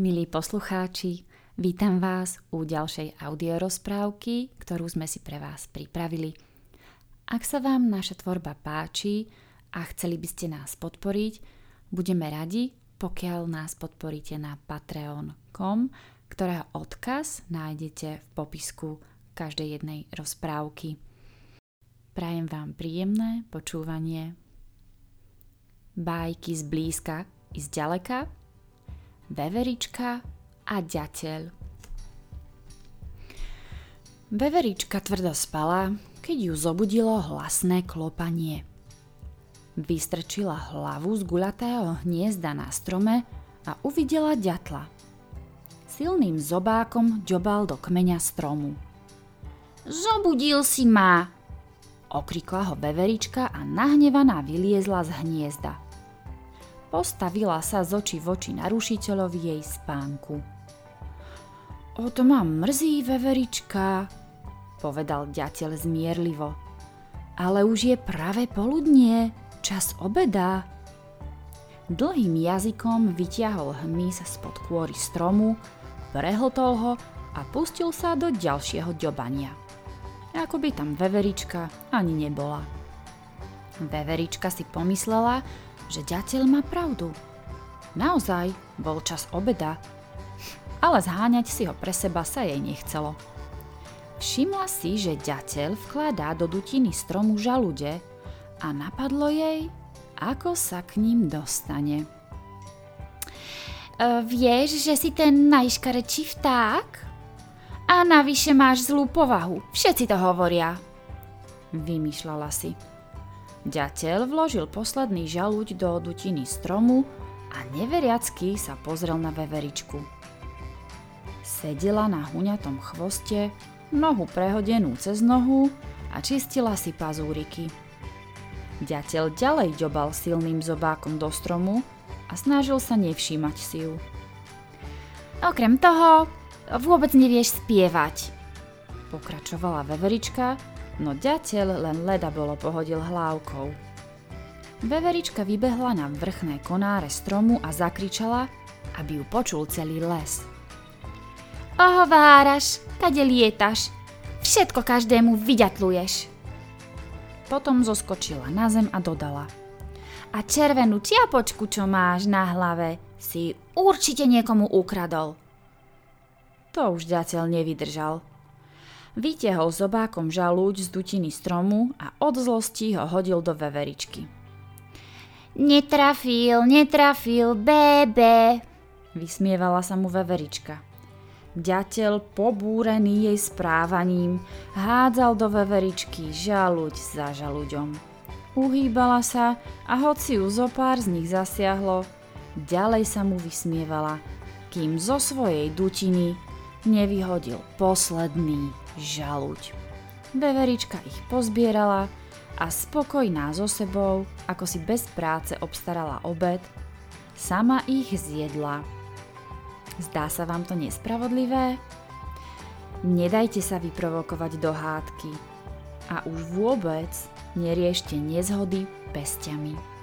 Milí poslucháči, vítam vás u ďalšej audiorozprávky, ktorú sme si pre vás pripravili. Ak sa vám naša tvorba páči a chceli by ste nás podporiť, budeme radi, pokiaľ nás podporíte na patreon.com, ktorého odkaz nájdete v popisku každej jednej rozprávky. Prajem vám príjemné počúvanie. Bajky z blízka i z ďaleka Veverička a ďateľ. Veverička tvrdo spala, keď ju zobudilo hlasné klopanie. Vystrčila hlavu z guľatého hniezda na strome a uvidela ďatla. Silným zobákom ďobal do kmeňa stromu. Zobudil si ma! Okrikla ho veverička a nahnevaná vyliezla z hniezda. Postavila sa z očí v oči narušiteľovi jej spánku. O to ma mrzí, veverička, povedal ďateľ zmierlivo. Ale už je práve poludnie, čas obeda. Dlhým jazykom vyťahol hmyz spod kôry stromu, prehltol ho a pustil sa do ďalšieho ďobania. Ako by tam veverička ani nebola. Veverička si pomyslela, že ďateľ má pravdu. Naozaj bol čas obeda, ale zháňať si ho pre seba sa jej nechcelo. Všimla si, že ďateľ vkladá do dutiny stromu žalude a napadlo jej, ako sa k ním dostane. E, vieš, že si ten najškarečí vták? A navyše máš zlú povahu, všetci to hovoria. Vymýšľala si. Ďateľ vložil posledný žalúď do dutiny stromu a neveriacky sa pozrel na veveričku. Sedela na huňatom chvoste, nohu prehodenú cez nohu a čistila si pazúriky. Ďateľ ďalej ďobal silným zobákom do stromu a snažil sa nevšímať si ju. Okrem toho, vôbec nevieš spievať, pokračovala veverička no ďateľ len leda bolo pohodil hlávkou. Veverička vybehla na vrchné konáre stromu a zakričala, aby ju počul celý les. Ohováraš, kade lietaš, všetko každému vyďatluješ. Potom zoskočila na zem a dodala. A červenú čiapočku, čo máš na hlave, si určite niekomu ukradol. To už ďateľ nevydržal vytiahol zobákom žalúď z dutiny stromu a od zlosti ho hodil do veveričky. Netrafil, netrafil, bebe, vysmievala sa mu veverička. Ďateľ, pobúrený jej správaním, hádzal do veveričky žalúď za žalúďom. Uhýbala sa a hoci ju zo pár z nich zasiahlo, ďalej sa mu vysmievala, kým zo svojej dutiny nevyhodil posledný žaluď. Beverička ich pozbierala a spokojná so sebou, ako si bez práce obstarala obed, sama ich zjedla. Zdá sa vám to nespravodlivé? Nedajte sa vyprovokovať do hádky a už vôbec neriešte nezhody pestiami.